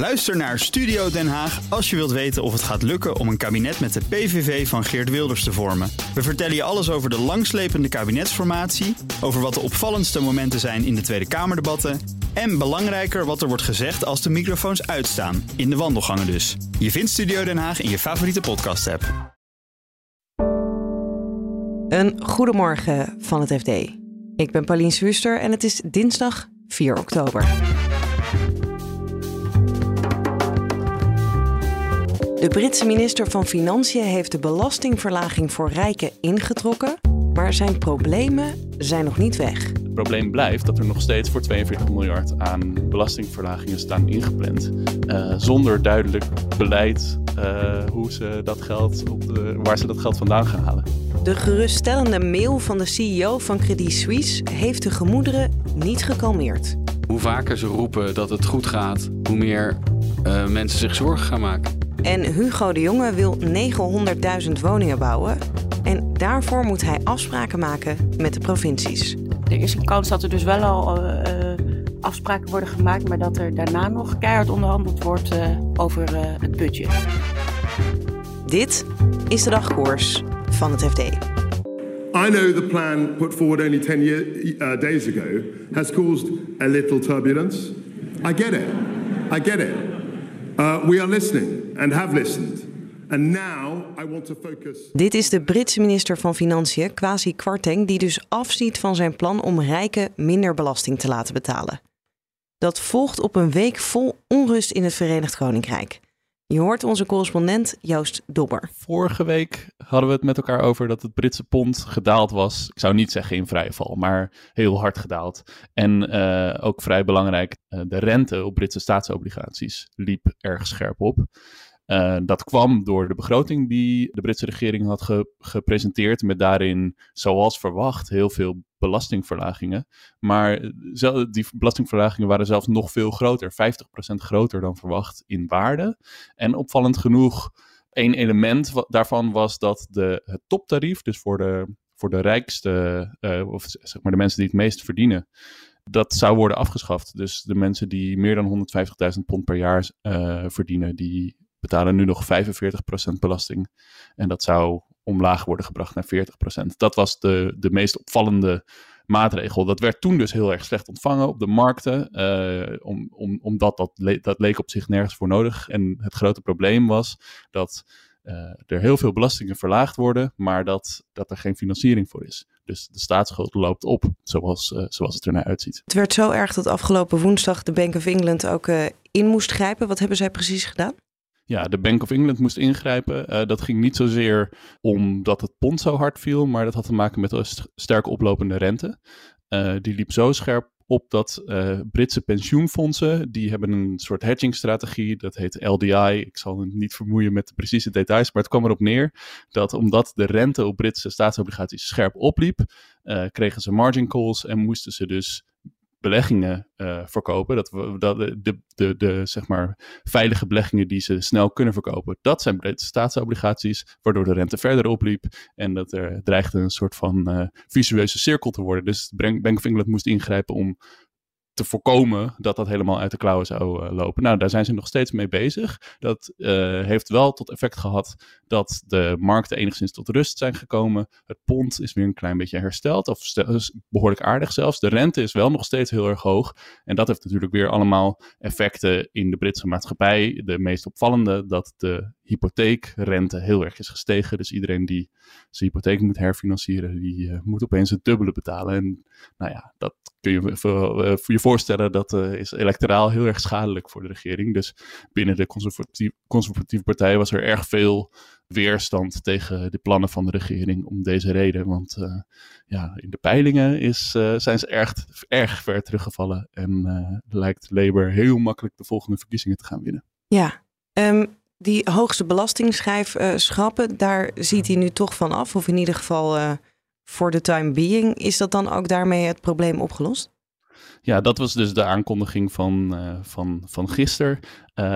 Luister naar Studio Den Haag als je wilt weten of het gaat lukken om een kabinet met de PVV van Geert Wilders te vormen. We vertellen je alles over de langslepende kabinetsformatie, over wat de opvallendste momenten zijn in de Tweede Kamerdebatten en belangrijker wat er wordt gezegd als de microfoons uitstaan, in de wandelgangen dus. Je vindt Studio Den Haag in je favoriete podcast-app. Een goedemorgen van het FD. Ik ben Paulien Swuster en het is dinsdag 4 oktober. De Britse minister van Financiën heeft de belastingverlaging voor rijken ingetrokken, maar zijn problemen zijn nog niet weg. Het probleem blijft dat er nog steeds voor 42 miljard aan belastingverlagingen staan ingepland. Uh, zonder duidelijk beleid uh, hoe ze dat geld op de, waar ze dat geld vandaan gaan halen. De geruststellende mail van de CEO van Credit Suisse heeft de gemoederen niet gekalmeerd. Hoe vaker ze roepen dat het goed gaat, hoe meer uh, mensen zich zorgen gaan maken. En Hugo de Jonge wil 900.000 woningen bouwen. En daarvoor moet hij afspraken maken met de provincies. Er is een kans dat er dus wel al uh, afspraken worden gemaakt, maar dat er daarna nog keihard onderhandeld wordt uh, over het budget. Dit is de dagkoers van het FD. I know the plan put forward only 10 year, uh, days ago has caused a little turbulence. I get it. I get it. Uh, we are listening and have listened. And now I want to focus. Dit is de Britse minister van Financiën, Kwasi Kwarteng, die dus afziet van zijn plan om rijken minder belasting te laten betalen. Dat volgt op een week vol onrust in het Verenigd Koninkrijk. Je hoort onze correspondent Joost Dobber. Vorige week hadden we het met elkaar over dat het Britse pond gedaald was. Ik zou niet zeggen in vrije val, maar heel hard gedaald. En uh, ook vrij belangrijk, uh, de rente op Britse staatsobligaties liep erg scherp op. Uh, dat kwam door de begroting die de Britse regering had ge gepresenteerd, met daarin, zoals verwacht, heel veel belastingverlagingen. Maar die belastingverlagingen waren zelfs nog veel groter, 50% groter dan verwacht in waarde. En opvallend genoeg, één element daarvan was dat de, het toptarief, dus voor de, voor de rijkste, uh, of zeg maar de mensen die het meest verdienen, dat zou worden afgeschaft. Dus de mensen die meer dan 150.000 pond per jaar verdienen, die betalen nu nog 45% belasting. En dat zou omlaag worden gebracht naar 40%. Dat was de, de meest opvallende maatregel. Dat werd toen dus heel erg slecht ontvangen op de markten, uh, om, om, omdat dat, dat leek op zich nergens voor nodig. En het grote probleem was dat uh, er heel veel belastingen verlaagd worden, maar dat, dat er geen financiering voor is. Dus de staatsschuld loopt op, zoals, uh, zoals het er naar uitziet. Het werd zo erg dat afgelopen woensdag de Bank of England ook in moest grijpen. Wat hebben zij precies gedaan? Ja, de Bank of England moest ingrijpen. Uh, dat ging niet zozeer omdat het pond zo hard viel, maar dat had te maken met een st sterk oplopende rente. Uh, die liep zo scherp op dat uh, Britse pensioenfondsen, die hebben een soort hedgingstrategie, dat heet LDI. Ik zal het niet vermoeien met de precieze details, maar het kwam erop neer dat omdat de rente op Britse staatsobligaties scherp opliep, kregen ze margin calls en moesten ze dus beleggingen uh, verkopen. Dat, we, dat de, de, de, zeg maar veilige beleggingen die ze snel kunnen verkopen, dat zijn staatsobligaties, waardoor de rente verder opliep. En dat er dreigde een soort van uh, visueuze cirkel te worden. Dus Bank of England moest ingrijpen om te voorkomen dat dat helemaal uit de klauwen zou uh, lopen. Nou, daar zijn ze nog steeds mee bezig. Dat uh, heeft wel tot effect gehad dat de markten enigszins tot rust zijn gekomen. Het pond is weer een klein beetje hersteld, of behoorlijk aardig zelfs. De rente is wel nog steeds heel erg hoog. En dat heeft natuurlijk weer allemaal effecten in de Britse maatschappij. De meest opvallende dat de hypotheekrente heel erg is gestegen. Dus iedereen die zijn hypotheek moet herfinancieren, die uh, moet opeens het dubbele betalen. En nou ja, dat kun je voor, voor je voorstellen, dat uh, is electoraal heel erg schadelijk voor de regering. Dus binnen de conservatieve, conservatieve partij was er erg veel weerstand tegen de plannen van de regering om deze reden. Want ja, in de peilingen is, zijn ze erg, erg ver teruggevallen en lijkt Labour heel makkelijk de volgende verkiezingen te gaan winnen. Ja, um, die hoogste belastingschijf uh, schrappen, daar ziet hij nu toch van af. Of in ieder geval uh, voor de time being. Is dat dan ook daarmee het probleem opgelost? Ja, dat was dus de aankondiging van, uh, van, van gisteren.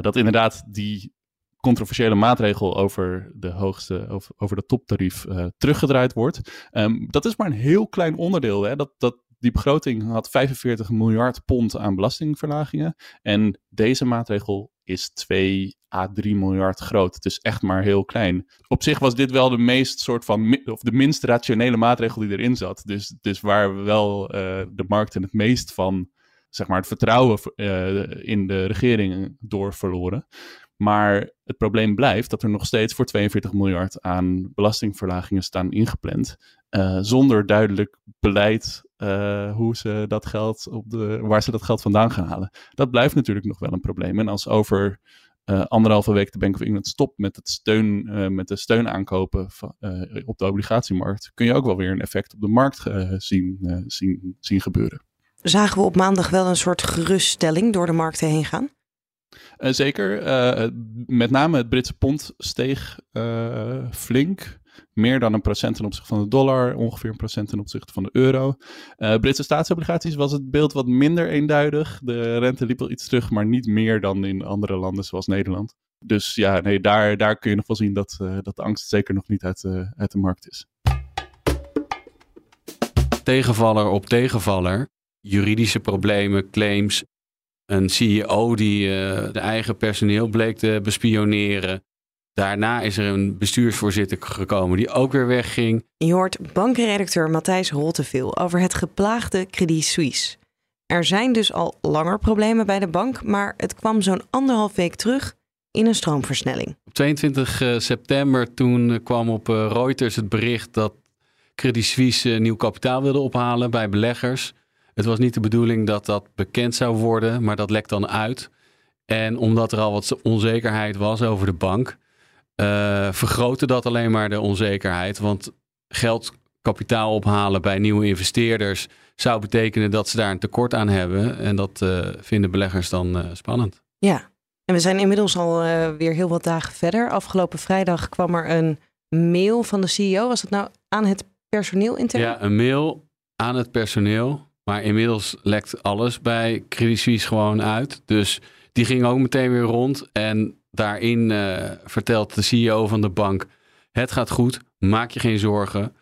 dat inderdaad die controversiële maatregel over de hoogste, over, over de toptarief teruggedraaid wordt. Um, dat is maar een heel klein onderdeel. Hè? Dat, dat, die begroting had 45 miljard pond aan belastingverlagingen. En deze maatregel is 2 à 3 miljard groot. Het is echt maar heel klein. Op zich was dit wel de meest soort van, of de minst rationele maatregel die erin zat. Dus, dus waar we wel uh, de markten het meest van, zeg maar, het vertrouwen uh, in de regering door verloren. Maar het probleem blijft dat er nog steeds voor 42 miljard aan belastingverlagingen staan ingepland. Uh, zonder duidelijk beleid uh, hoe ze dat geld op de, waar ze dat geld vandaan gaan halen. Dat blijft natuurlijk nog wel een probleem. En als over uh, anderhalve week de Bank of England stopt met, het steun, met de steunaankopen van, op de obligatiemarkt, kun je ook wel weer een effect op de markt zien, zien, zien gebeuren. Zagen we op maandag wel een soort geruststelling door de markten heen gaan? Uh, zeker. Uh, met name het Britse pond steeg uh, flink. Meer dan een procent ten opzichte van de dollar, ongeveer een procent ten opzichte van de euro. Britse staatsobligaties was het beeld wat minder eenduidig. De rente liep wel iets terug, maar niet meer dan in andere landen zoals Nederland. Dus ja, nee, daar, daar kun je nog wel zien dat, dat de angst zeker nog niet uit, uit de markt is. Tegenvaller op tegenvaller. Juridische problemen, claims, een CEO die uh, de eigen personeel bleek te bespioneren. Daarna is er een bestuursvoorzitter gekomen die ook weer wegging. Je hoort bankredacteur Matthijs Rotteveel over het geplaagde Credit Suisse. Er zijn dus al langer problemen bij de bank, maar het kwam zo'n anderhalf week terug in een stroomversnelling. Op 22 eh, september toen kwam op eh, Reuters het bericht dat Credit Suisse nieuw kapitaal wilde ophalen bij beleggers. Het was niet de bedoeling dat dat bekend zou worden, maar dat lekt dan uit. En omdat er al wat onzekerheid was over de bank, uh, vergrootte dat alleen maar de onzekerheid. Want geld, kapitaal ophalen bij nieuwe investeerders zou betekenen dat ze daar een tekort aan hebben. En dat uh, vinden beleggers dan uh, spannend. Ja, en we zijn inmiddels al weer heel wat dagen verder. Afgelopen vrijdag kwam er een mail van de CEO. Was het nou aan het personeel intern? Ja, een mail aan het personeel maar inmiddels lekt alles bij Credit Suisse gewoon uit. Dus die ging ook meteen weer rond. En daarin uh, vertelt de CEO van de bank: Het gaat goed, maak je geen zorgen.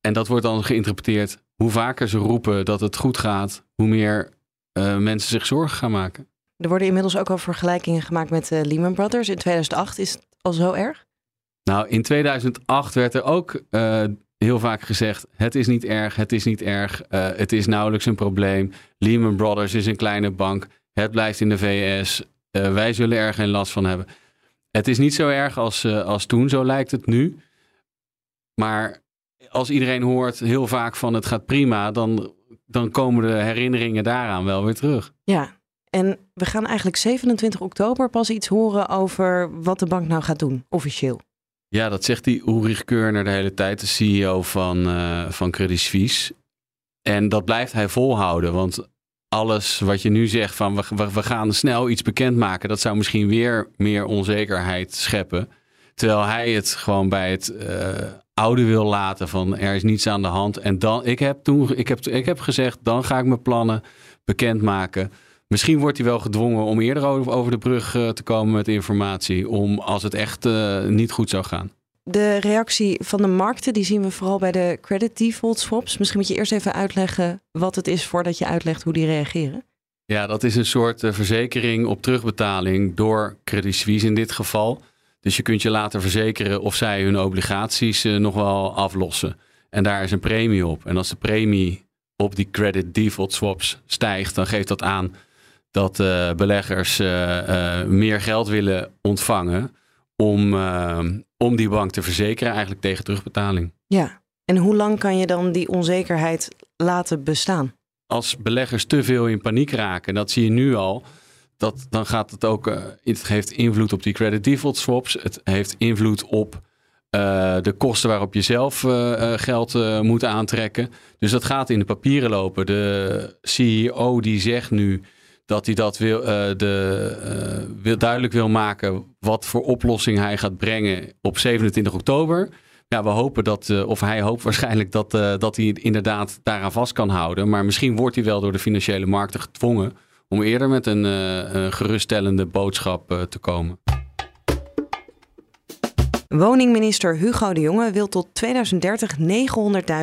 En dat wordt dan geïnterpreteerd. Hoe vaker ze roepen dat het goed gaat, hoe meer uh, mensen zich zorgen gaan maken. Er worden inmiddels ook al vergelijkingen gemaakt met uh, Lehman Brothers. In 2008 is het al zo erg? Nou, in 2008 werd er ook heel vaak gezegd: het is niet erg, het is niet erg, het is nauwelijks een probleem. Lehman Brothers is een kleine bank, het blijft in de VS, uh, wij zullen er geen last van hebben. Het is niet zo erg als, uh, als toen, zo lijkt het nu. Maar als iedereen hoort heel vaak van het gaat prima, dan, dan komen de herinneringen daaraan wel weer terug. Ja, en we gaan eigenlijk 27 oktober pas iets horen over wat de bank nou gaat doen, officieel. Ja, dat zegt die Ulrich Keurner de hele tijd, de CEO van, uh, van Credit Suisse. En dat blijft hij volhouden, want alles wat je nu zegt van we, we gaan snel iets bekendmaken, dat zou misschien weer meer onzekerheid scheppen. Terwijl hij het gewoon bij het uh, oude wil laten van er is niets aan de hand. En dan, ik heb toen, ik heb, ik heb gezegd, dan ga ik mijn plannen bekendmaken. Misschien wordt hij wel gedwongen om eerder over de brug eh, te komen met informatie. Om als het echt uh, niet goed zou gaan. De reactie van de markten die zien we vooral bij de credit default swaps. Misschien moet je eerst even uitleggen wat het is voordat je uitlegt hoe die reageren. Ja, dat is een soort uh, verzekering op terugbetaling door Credit Suisse in dit geval. Dus je kunt je laten verzekeren of zij hun obligaties nog wel aflossen. En daar is een premie op. En als de premie op die credit default swaps stijgt, dan geeft dat aan dat uh, beleggers meer geld willen ontvangen om, om die bank te verzekeren, eigenlijk tegen terugbetaling. Ja, en hoe lang kan je dan die onzekerheid laten bestaan? Als beleggers te veel in paniek raken, dat zie je nu al, dat, dan gaat het ook, het heeft invloed op die credit default swaps, het heeft invloed op de kosten waarop je zelf geld moet aantrekken. Dus dat gaat in de papieren lopen. De CEO die zegt nu dat hij dat wil, uh, de, uh, wil, duidelijk wil maken wat voor oplossing hij gaat brengen op 27 oktober. Ja, we hopen dat, uh, of hij hoopt waarschijnlijk dat, dat hij inderdaad daaraan vast kan houden. Maar misschien wordt hij wel door de financiële markten gedwongen om eerder met een, een geruststellende boodschap te komen. Woningminister Hugo de Jonge wil tot 2030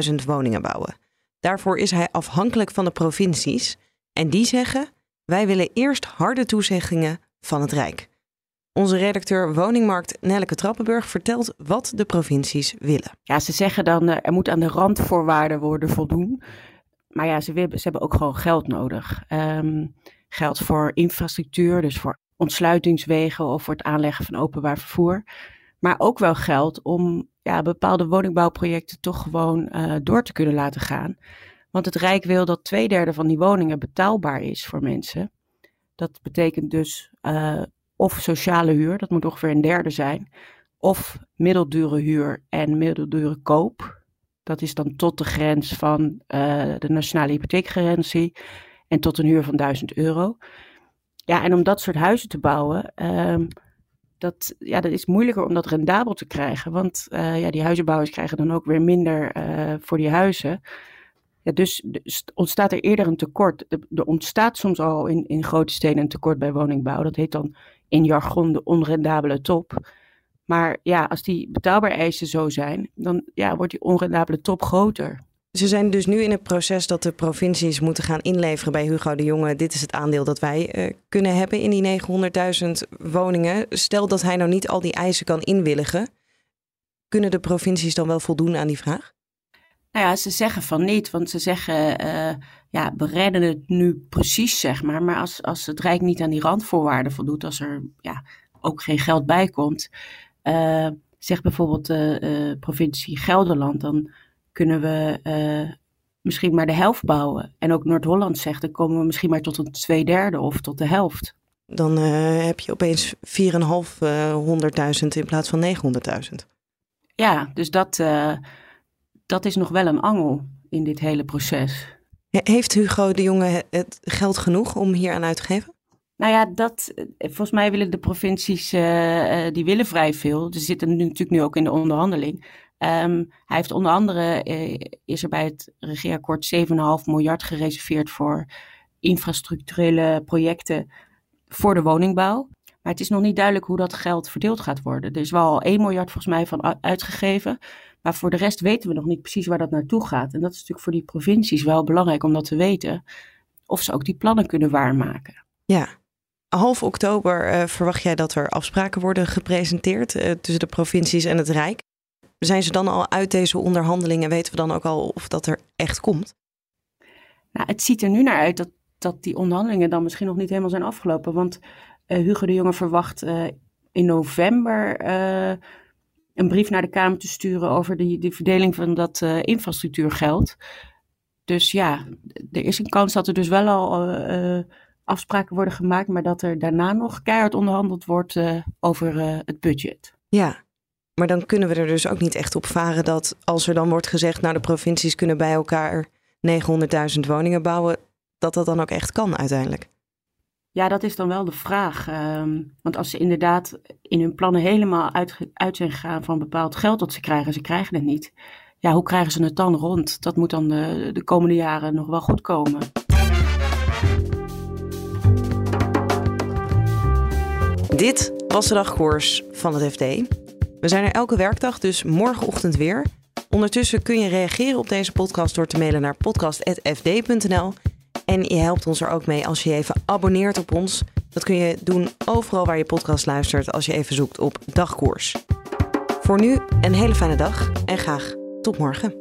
900.000 woningen bouwen. Daarvoor is hij afhankelijk van de provincies. En die zeggen wij willen eerst harde toezeggingen van het Rijk. Onze redacteur Woningmarkt Nelleke Trappenburg vertelt wat de provincies willen. Ja, ze zeggen dan uh, er moet aan de randvoorwaarden worden voldoen. Maar ja, ze, ze hebben ook gewoon geld nodig. Um, geld voor infrastructuur, dus voor ontsluitingswegen of voor het aanleggen van openbaar vervoer. Maar ook wel geld om ja, bepaalde woningbouwprojecten toch gewoon uh, door te kunnen laten gaan. Want het Rijk wil dat twee derde van die woningen betaalbaar is voor mensen. Dat betekent dus uh, of sociale huur, dat moet ongeveer een derde zijn. Of middeldure huur en middeldure koop. Dat is dan tot de grens van uh, de nationale hypotheekgarantie en tot een huur van 1000 euro. Ja, en om dat soort huizen te bouwen, um, dat, ja, dat is moeilijker om dat rendabel te krijgen. Want uh, ja, die huizenbouwers krijgen dan ook weer minder voor die huizen. Ja, dus, ontstaat er eerder een tekort. Er ontstaat soms al in, in grote steden een tekort bij woningbouw. Dat heet dan in jargon de onrendabele top. Maar ja, als die betaalbaar eisen zo zijn, dan ja, wordt die onrendabele top groter. Ze zijn dus nu in het proces dat de provincies moeten gaan inleveren bij Hugo de Jonge. Dit is het aandeel dat wij uh, kunnen hebben in die 900.000 woningen. Stel dat hij nou niet al die eisen kan inwilligen. Kunnen de provincies dan wel voldoen aan die vraag? Nou ja, ze zeggen van niet, want ze zeggen, uh, ja, we redden het nu precies, zeg maar. Maar als, als het Rijk niet aan die randvoorwaarden voldoet, als er ja, ook geen geld bij komt, uh, zegt bijvoorbeeld de provincie Gelderland, dan kunnen we misschien maar de helft bouwen. En ook Noord-Holland zegt, dan komen we misschien maar tot een tweederde of tot de helft. Dan heb je opeens 4.500.000 in plaats van 900.000. Ja, dus dat, dat is nog wel een angel in dit hele proces. Heeft Hugo de Jonge het geld genoeg om hier aan uit te geven? Nou ja, dat, volgens mij willen de provincies, uh, die willen vrij veel. Ze zitten nu, natuurlijk nu ook in de onderhandeling. Um, hij heeft onder andere, uh, is er bij het regeerakkoord 7,5 miljard gereserveerd voor infrastructurele projecten voor de woningbouw. Maar het is nog niet duidelijk hoe dat geld verdeeld gaat worden. Er is wel al 1 miljard volgens mij van uitgegeven. Maar voor de rest weten we nog niet precies waar dat naartoe gaat. En dat is natuurlijk voor die provincies wel belangrijk om dat te weten. Of ze ook die plannen kunnen waarmaken. Ja, half oktober uh, verwacht jij dat er afspraken worden gepresenteerd uh, tussen de provincies en het Rijk. Zijn ze dan al uit deze onderhandelingen? Weten we dan ook al of dat er echt komt? Nou, het ziet er nu naar uit dat, dat die onderhandelingen dan misschien nog niet helemaal zijn afgelopen. Want uh, Hugo de Jonge verwacht in november een brief naar de Kamer te sturen over de, de verdeling van dat infrastructuurgeld. Dus ja, er is een kans dat er dus wel al afspraken worden gemaakt, maar dat er daarna nog keihard onderhandeld wordt over het budget. Ja, maar dan kunnen we er dus ook niet echt op varen dat als er dan wordt gezegd, nou de provincies kunnen bij elkaar 900.000 woningen bouwen, dat dat dan ook echt kan uiteindelijk. Ja, dat is dan wel de vraag. Um, want als ze inderdaad in hun plannen helemaal uit, uit zijn gegaan van bepaald geld dat ze krijgen, ze krijgen het niet. Ja, hoe krijgen ze het dan rond? Dat moet dan de, de komende jaren nog wel goed komen. Dit was de dagkoers van het FD. We zijn er elke werkdag, dus morgenochtend weer. Ondertussen kun je reageren op deze podcast door te mailen naar podcast.fd.nl. En je helpt ons er ook mee als je, even abonneert op ons. Dat kun je doen overal waar je podcast luistert als je even zoekt op dagkoers. Voor nu een hele fijne dag en graag tot morgen.